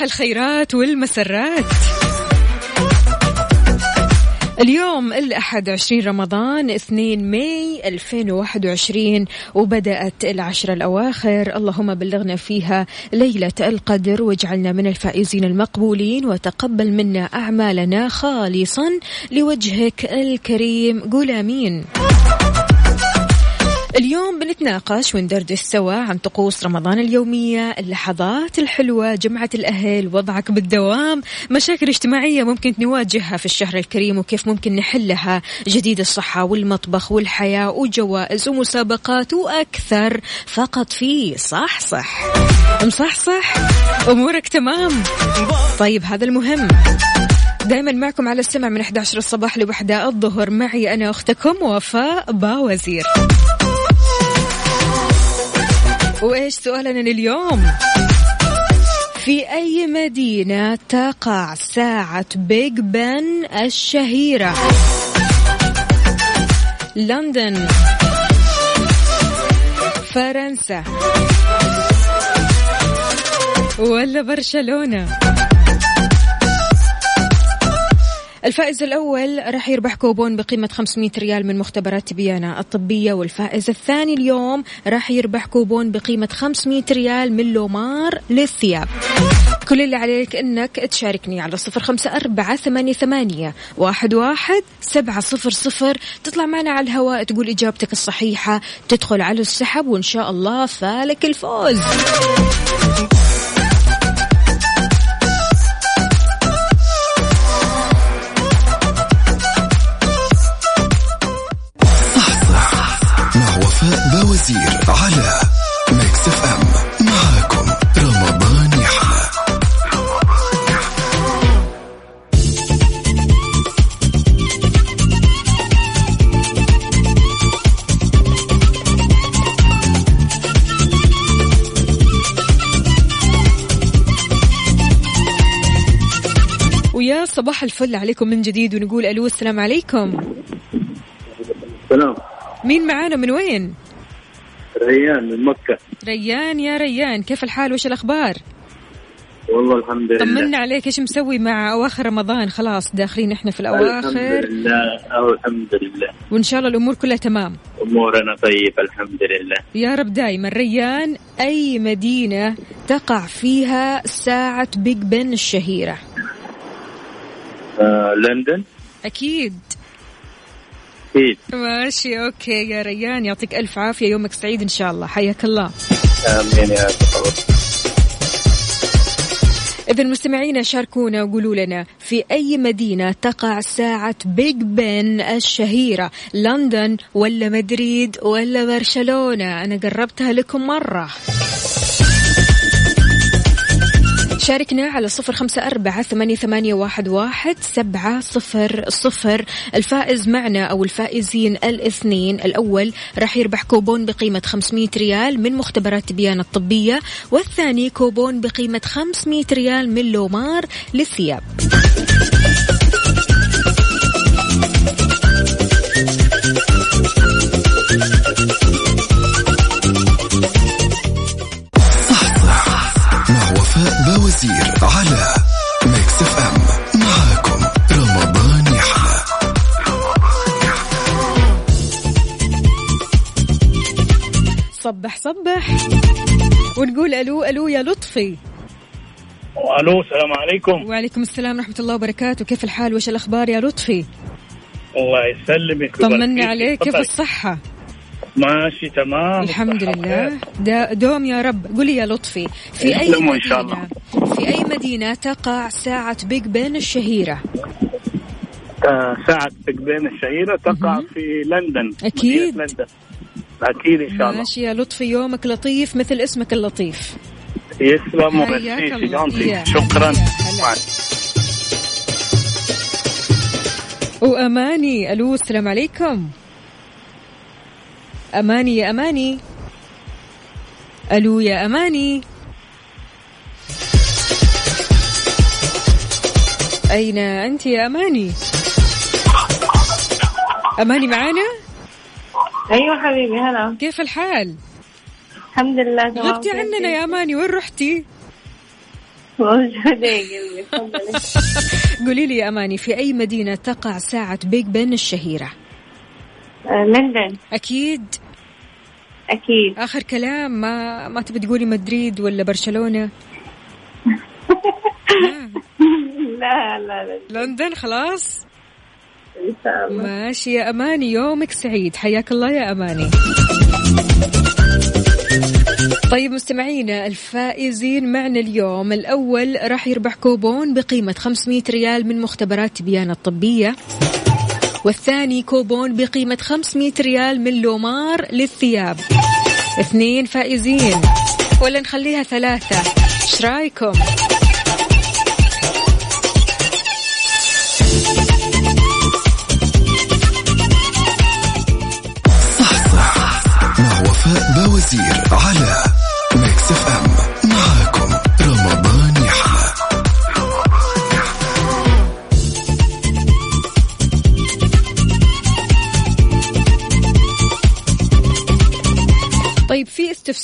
صباح الخيرات والمسرات. اليوم الأحد 20 رمضان 2 ماي 2021 وبدأت العشر الأواخر. اللهم بلغنا فيها ليلة القدر واجعلنا من الفائزين المقبولين وتقبل منا أعمالنا خالصا لوجهك الكريم. قول آمين. اليوم بنتناقش وندردش سوا عن طقوس رمضان اليومية اللحظات الحلوة جمعة الأهل وضعك بالدوام مشاكل اجتماعية ممكن نواجهها في الشهر الكريم وكيف ممكن نحلها جديد الصحة والمطبخ والحياة وجوائز ومسابقات وأكثر. فقط في صح صح. مصحصح أمورك تمام. طيب هذا المهم. دائما معكم على السمع من 11 الصباح لوحدة الظهر. معي أنا أختكم وفاء باوزير. وإيش سؤالنا اليوم في أي مدينة تقع ساعة بيج بن الشهيرة؟ لندن فرنسا ولا برشلونة؟ الفائز الأول راح يربح كوبون بقيمة 500 ريال من مختبرات تبيانا الطبية والفائز الثاني اليوم راح يربح كوبون بقيمة 500 ريال من لومار للثياب. كل اللي عليك إنك تشاركني على صفر خمسة أربعة ثمانية, ثمانية واحد, واحد سبعة صفر صفر. تطلع معنا على الهواء تقول إجابتك الصحيحة تدخل على السحب وإن شاء الله فالك الفوز. وفاء باوزير على Mix FM معاكم رمضان يحلى ويا صباح الفل عليكم من جديد ونقول ألو السلام عليكم. سلام مين معانا؟ من وين؟ ريان من مكة. ريان يا ريان كيف الحال؟ وش الأخبار؟ والله الحمد لله. طمنا عليك إيش مسوي مع أواخر رمضان؟ خلاص داخلين إحنا في الحمد الاواخر لله. أو الحمد لله. وإن شاء الله الأمور كلها تمام. أمورنا طيبة الحمد لله. يا رب دايما. ريان أي مدينة تقع فيها ساعة بيج بن الشهيرة؟ آه لندن؟ أكيد. أكيد. ماشي okay يا ريان يعطيك ألف عافية يومك سعيد إن شاء الله. حياك الله. آمين يا رب. إذا مستمعينا شاركونا وقولوا لنا في أي مدينة تقع ساعة بيج بن الشهيرة؟ لندن ولا مدريد ولا برشلونة؟ أنا قربتها لكم مرة. شاركنا على صفر خمسة أربعة ثمانية, واحد, واحد سبعة صفر صفر. الفائز معنا أو الفائزين الاثنين. الأول راح يربح كوبون بقيمة 500 ريال من مختبرات تبيان الطبية والثاني كوبون بقيمة 500 ريال من لومار للثياب. وزير على Mix FM معاكم رمضان يحلى صح صح. ونقول ألو ألو يا لطفي. ألو السلام عليكم. وعليكم السلام ورحمة الله وبركاته. كيف الحال؟ وش الأخبار يا لطفي؟ الله يسلمك. طمني عليك. كيف الصحة؟ ماشي تمام. الحمد لله. دا دوم يا رب. قولي يا لطفي في أي يسلموا إن شاء مدينه في أي مدينة تقع ساعة بيج بن الشهيرة؟ آه، ساعة بيج بين الشهيرة تقع في لندن. أكيد. مدينة لندن. أكيد إن شاء الله. ماشي يا لطفي يومك لطيف مثل اسمك اللطيف. يسلم وميرسي الله. شكرا. وأماني ألو السلام عليكم. أماني يا أماني. ألو يا أماني. أين أنت يا أماني؟ أماني معانا؟ أيوه حبيبي هلا. كيف الحال؟ الحمد لله تمام. غبتي عننا يا أماني وين رحتي؟ موجودة يا قلبي تفضلي قولي لي يا أماني في أي مدينة تقع ساعة بيج بن الشهيرة؟ آه، لندن. أكيد. أكيد. آخر كلام ما ما تبي تقولي مدريد ولا برشلونة؟ لا لا لا. لندن خلاص؟ إن شاء الله. ماشي يا أماني يومك سعيد. حياك الله يا أماني. طيب مستمعينا الفائزين معنا اليوم. الأول راح يربح كوبون بقيمة 500 ريال من مختبرات تبيان الطبية. والثاني كوبون بقيمة 500 ريال من لومار للثياب. اثنين فائزين. ولا نخليها ثلاثة. إيش رأيكم؟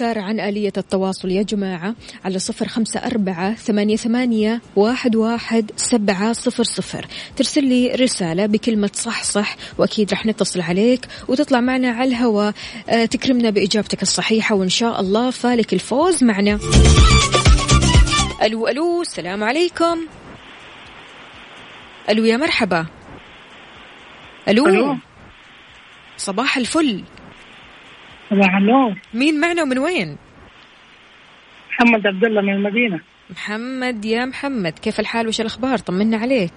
استفسار عن آلية التواصل. يا جماعة على صفر خمسة أربعة ثمانية, ثمانية واحد, واحد سبعة صفر صفر. ترسل لي رسالة بكلمة صح صح وأكيد رح نتصل عليك وتطلع معنا على الهواء. آه، تكرمنا بإجابتك الصحيحة وإن شاء الله فالك الفوز معنا. ألو ألو السلام عليكم. ألو يا مرحبا. ألو, ألو. صباح الفل. صباح النور مين معنا ومن وين؟ محمد عبد الله من المدينة. محمد يا محمد كيف الحال؟ وش الأخبار؟ طمنا عليك.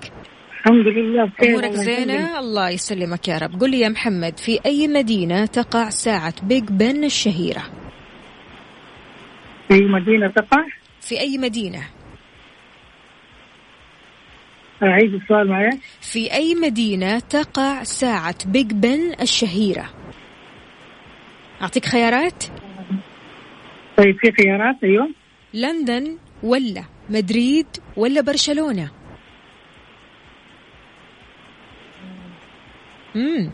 الحمد لله بخير أمورك. زينة؟ الله يسلمك يا رب. قل لي يا محمد في أي مدينة تقع ساعة بيج بن الشهيرة؟ في مدينة تقع؟ في أي مدينة؟ أعيد السؤال معايا في أي مدينة تقع ساعة بيج بن الشهيرة؟ أعطيك خيارات؟ طيب في خيارات؟ أيوه. لندن ولا مدريد ولا برشلونة؟ مم.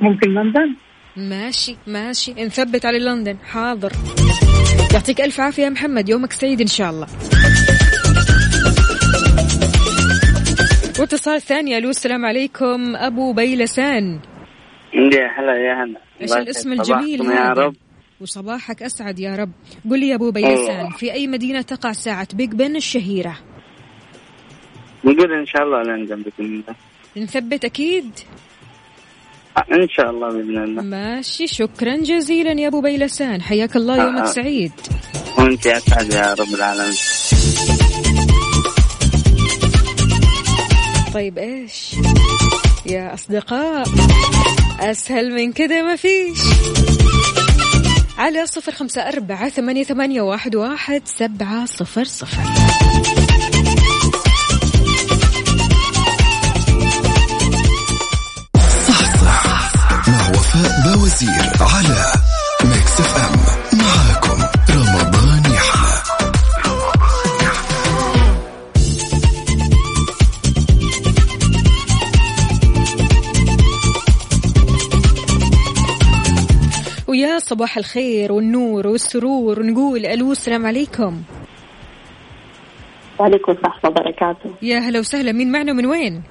ممكن لندن؟ ماشي ماشي. نثبت على لندن. حاضر. يعطيك ألف عافية يا محمد. يومك سعيد إن شاء الله. واتصال ثاني ألو السلام عليكم. أبو بيلسان. يا هلا يا هلا. الله الاسم الجميل يا رب. وصباحك أسعد يا رب. قل لي يا أبو بيلسان الله. في أي مدينة تقع ساعة بيج بن الشهيرة؟ نقول إن شاء الله لندن بإذن الله. نثبت أكيد؟ إن شاء الله بإذن الله. ماشي شكرا جزيلا يا أبو بيلسان. حياك الله يومك آه. سعيد. وأنت أسعد يا رب العالمين. طيب إيش؟ يا أصدقاء أسهل من كذا ما فيش. على صفر خمسة أربعة ثمانية, ثمانية واحد, واحد سبعة صفر صفر. صح صح مع وفاء باوزير على Mix FM. صباح الخير والنور والسرور ونقول ألو السلام عليكم. وعليكم السلام وبركاته. يا هلا وسهلا مين معنا من وين؟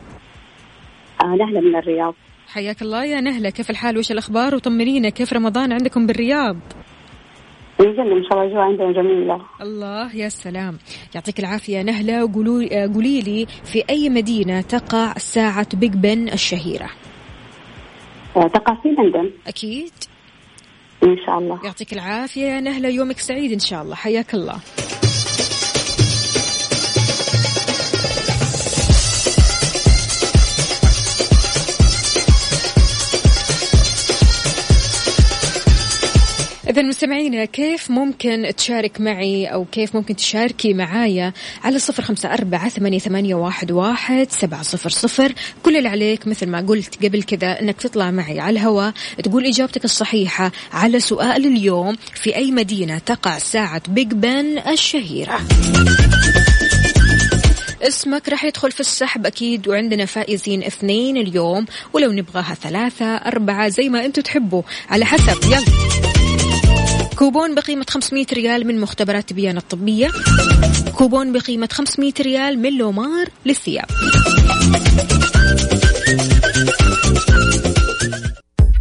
آه نهلة من الرياض. حياك الله يا نهلة كيف الحال؟ وش الأخبار؟ وطمنينا كيف رمضان عندكم بالرياض؟ إن شاء الله الجو عندنا جميله الله يا سلام. يعطيك العافية نهلة وقولوا قولي لي في أي مدينة تقع ساعة بيج بن الشهيرة؟ آه، تقع في لندن. أكيد. إن شاء الله. يعطيك العافية. يا نهله يومك سعيد إن شاء الله. حياك الله. إذا مستمعينا كيف ممكن تشارك معي أو كيف ممكن تشاركي معايا على صفر خمسة أربعة ثمانية, واحد, سبعة صفر صفر؟ كل اللي عليك مثل ما قلت قبل كذا أنك تطلع معي على الهواء تقول إجابتك الصحيحة على سؤال اليوم في أي مدينة تقع ساعة بيج بن الشهيرة. اسمك راح يدخل في السحب أكيد وعندنا فائزين اثنين اليوم ولو نبغاها ثلاثة أربعة زي ما أنتم تحبوا. على حسب يلا. كوبون بقيمة 500 ريال من مختبرات تبيان الطبية. كوبون بقيمة 500 ريال من لومار للثياب.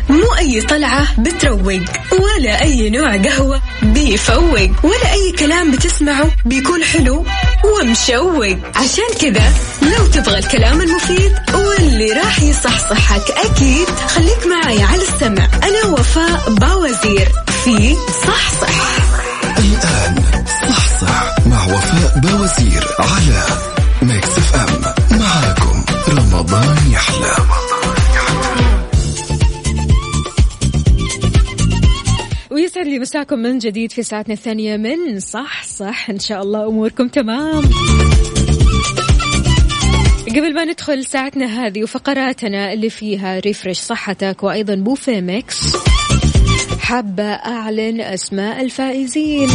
مو أي طلعة بتروق ولا أي نوع قهوة بيفوق ولا أي كلام بتسمعه بيكون حلو. ومشوق. عشان كذا لو تبغى الكلام المفيد واللي راح يصحصحك أكيد خليك معي على السمع. أنا وفاء باوزير في صحصح. الآن صحصح مع وفاء باوزير على Mix FM. معاكم رمضان يحلى. ويسعد لي مساكم من جديد في ساعتنا الثانية من صح صح. إن شاء الله أموركم تمام. قبل ما ندخل ساعتنا هذه وفقراتنا اللي فيها refresh صحتك وأيضا بوفيه Mix حابة أعلن أسماء الفائزين.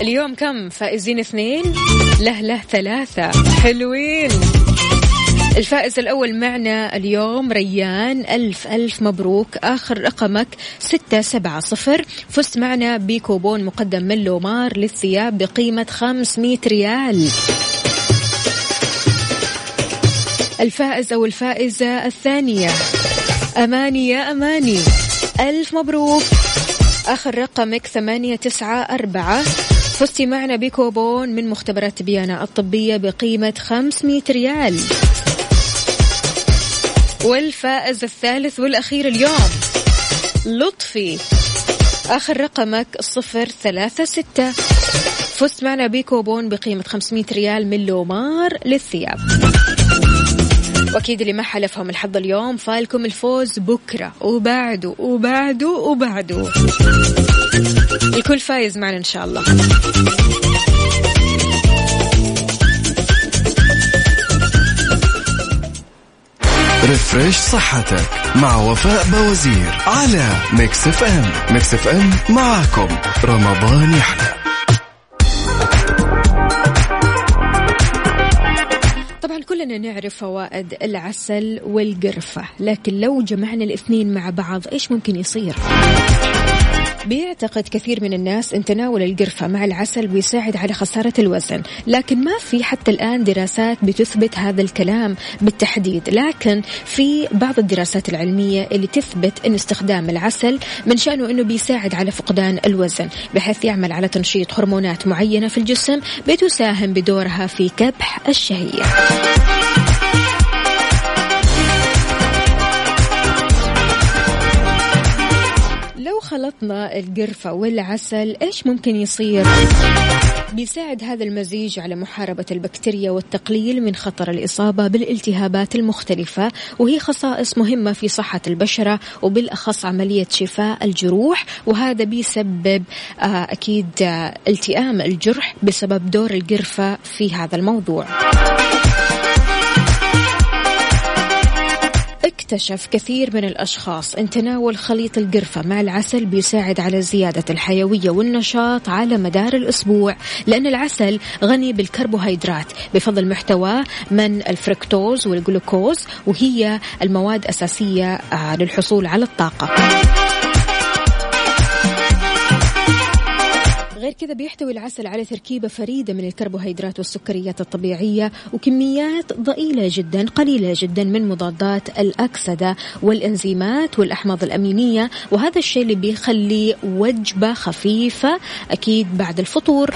اليوم كم؟ فائزين اثنين له له ثلاثة. حلوين. الفائز الأول معنا اليوم ريان. ألف ألف مبروك. آخر رقمك ستة سبعة صفر. فزت معنا بكوبون مقدم من لومار للثياب بقيمة خمسمية ريال. الفائز أو الفائزة الثانية. أماني يا أماني. ألف مبروك. آخر رقمك ثمانية تسعة أربعة. فزتي معنا بكوبون من مختبرات بيانا الطبية بقيمة 500 ريال. والفائز الثالث والأخير اليوم لطفي. آخر رقمك صفر ثلاثة ستة. فزت معنا بكوبون بقيمة 500 ريال من لومار للثياب. وأكيد اللي ما حالفهم الحظ اليوم فالكم الفوز بكرة وبعده وبعده وبعده. الكل فايز معنا إن شاء الله. refresh صحتك مع وفاء بوزير على Mix FM Mix FM معاكم. رمضان يحلى. طبعا كلنا نعرف فوائد العسل والقرفة لكن لو جمعنا الاثنين مع بعض إيش ممكن يصير؟ بيعتقد كثير من الناس إن تناول القرفة مع العسل بيساعد على خسارة الوزن لكن ما في حتى الآن دراسات بتثبت هذا الكلام بالتحديد لكن في بعض الدراسات العلمية اللي تثبت إن استخدام العسل من شأنه إنه بيساعد على فقدان الوزن بحيث يعمل على تنشيط هرمونات معينة في الجسم بتساهم بدورها في كبح الشهية. خلطنا القرفة والعسل إيش ممكن يصير؟ بيساعد هذا المزيج على محاربة البكتيريا والتقليل من خطر الإصابة بالالتهابات المختلفة وهي خصائص مهمة في صحة البشرة وبالأخص عملية شفاء الجروح وهذا بيسبب آه، أكيد آه، التئام الجرح بسبب دور القرفة في هذا الموضوع. اكتشف كثير من الأشخاص أن تناول خليط القرفة مع العسل بيساعد على زيادة الحيوية والنشاط على مدار الأسبوع لأن العسل غني بالكربوهيدرات بفضل محتواه من الفركتوز والجلوكوز وهي المواد أساسية آه، للحصول على الطاقة. غير كذا بيحتوي العسل على تركيبة فريدة من الكربوهيدرات والسكريات الطبيعية وكميات ضئيلة جدا قليلة جدا من مضادات الأكسدة والإنزيمات والأحماض الأمينية. وهذا الشيء اللي بيخلي وجبة خفيفة أكيد بعد الفطور.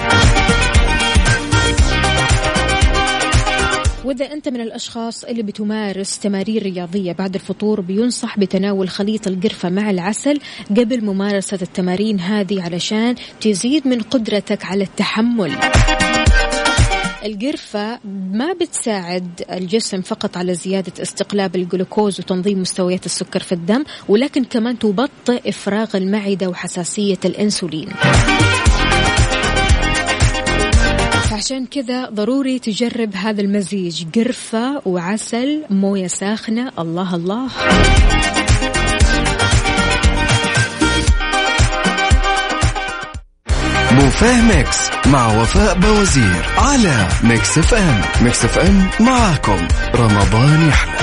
وإذا أنت من الأشخاص اللي بتمارس تمارين رياضية بعد الفطور بينصح بتناول خليط القرفة مع العسل قبل ممارسة التمارين هذه علشان تزيد من قدرتك على التحمل. القرفة ما بتساعد الجسم فقط على زيادة استقلاب الجلوكوز وتنظيم مستويات السكر في الدم ولكن كمان تبطئ إفراغ المعدة وحساسية الأنسولين. فعشان كذا ضروري تجرب هذا المزيج. قرفة وعسل موية ساخنة. الله الله. بوفيه Mix مع وفاء بوزير على Mix FM. Mix FM معاكم. رمضان يحلى.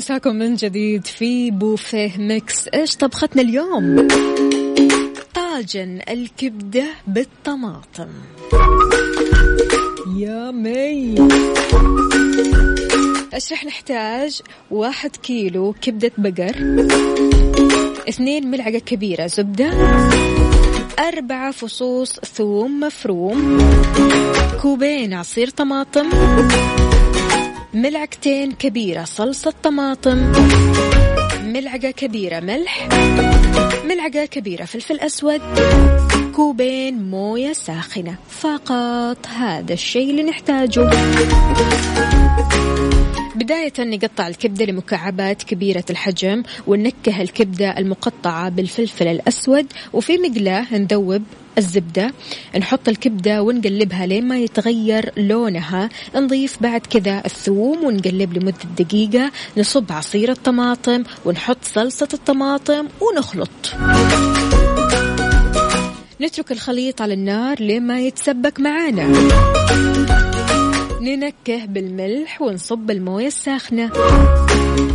مساكم من جديد في بوفيه Mix. إيش طبختنا اليوم؟ طاجن الكبدة بالطماطم. يا مي. إيش رح نحتاج؟ واحد كيلو كبدة بقر. اثنين ملعقة كبيرة زبدة. أربعة فصوص ثوم مفروم. كوبين عصير طماطم. ملعقتين كبيرة صلصة طماطم ملعقة كبيرة ملح ملعقة كبيرة فلفل أسود كوبين موية ساخنة. فقط هذا الشيء اللي نحتاجه. بداية نقطع الكبدة لمكعبات كبيرة الحجم ونكه الكبدة المقطعة بالفلفل الأسود وفي مقلاة نذوب الزبدة. نحط الكبدة ونقلبها لين ما يتغير لونها. نضيف بعد كذا الثوم ونقلب لمدة دقيقة. نصب عصير الطماطم ونحط صلصة الطماطم ونخلط. نترك الخليط على النار لين ما يتسبك معانا. ننكه بالملح ونصب الموية الساخنة.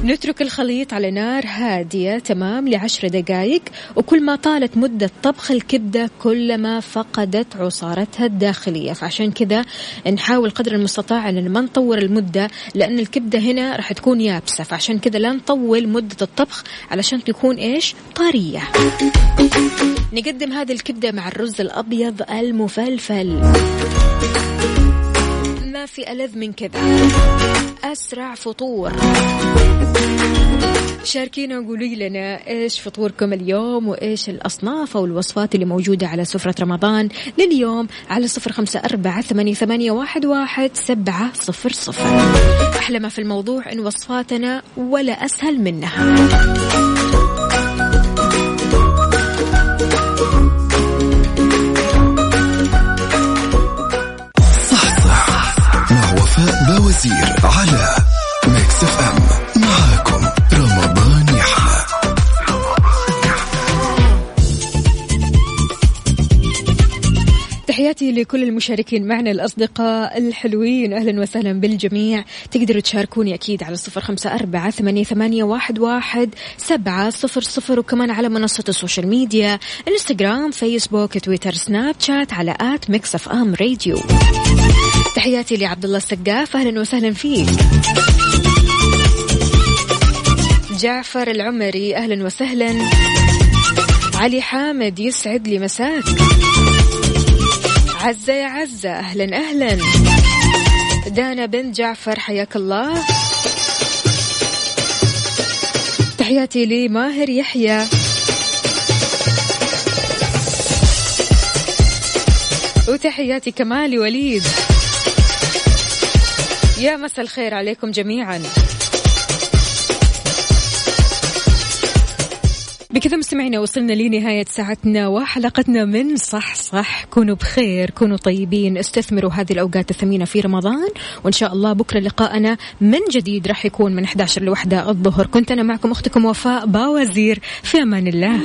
نترك الخليط على نار هادية تمام لعشر دقائق وكل ما طالت مدة طبخ الكبدة كلما فقدت عصارتها الداخلية. فعشان كذا نحاول قدر المستطاع أن ما نطور المدة لأن الكبدة هنا راح تكون يابسة. فعشان كذا لا نطول مدة الطبخ علشان تكون إيش؟ طرية. نقدم هذه الكبدة مع الرز الأبيض المفلفل. في ألذ من كذا. أسرع فطور. شاركينا وقولي لنا إيش فطوركم اليوم وإيش الأصناف أو الوصفات اللي موجودة على سفرة رمضان لليوم على صفر خمسة أربعة ثمانية, ثمانية واحد, واحد سبعة صفر صفر. أحلى ما في الموضوع إن وصفاتنا ولا أسهل منها. تحياتي لكل المشاركين معنا الأصدقاء الحلوين. أهلا وسهلا بالجميع. تقدروا تشاركوني أكيد على صفر خمسة أربعة ثمانية, واحد, سبعة صفر صفر وكمان على منصة ال social media انستغرام فيسبوك تويتر سناب شات على at Mix FM Radio. تحياتي لعبد الله السقاف. أهلا وسهلا فيك. جعفر العمري أهلا وسهلا. علي حامد يسعد لي مساك. عزة يا عزة. أهلا أهلا. دانا بنت جعفر حياك الله. تحياتي لي ماهر يحيى. وتحياتي كمال وليد. يا مساء الخير عليكم جميعا. بكذا مستمعينا وصلنا لنهاية ساعتنا وحلقتنا من صح صح. كونوا بخير كونوا طيبين. استثمروا هذه الأوقات الثمينة في رمضان وإن شاء الله بكرة لقاءنا من جديد راح يكون من 11 لوحدة الظهر. كنت أنا معكم أختكم وفاء باوزير في أمان الله.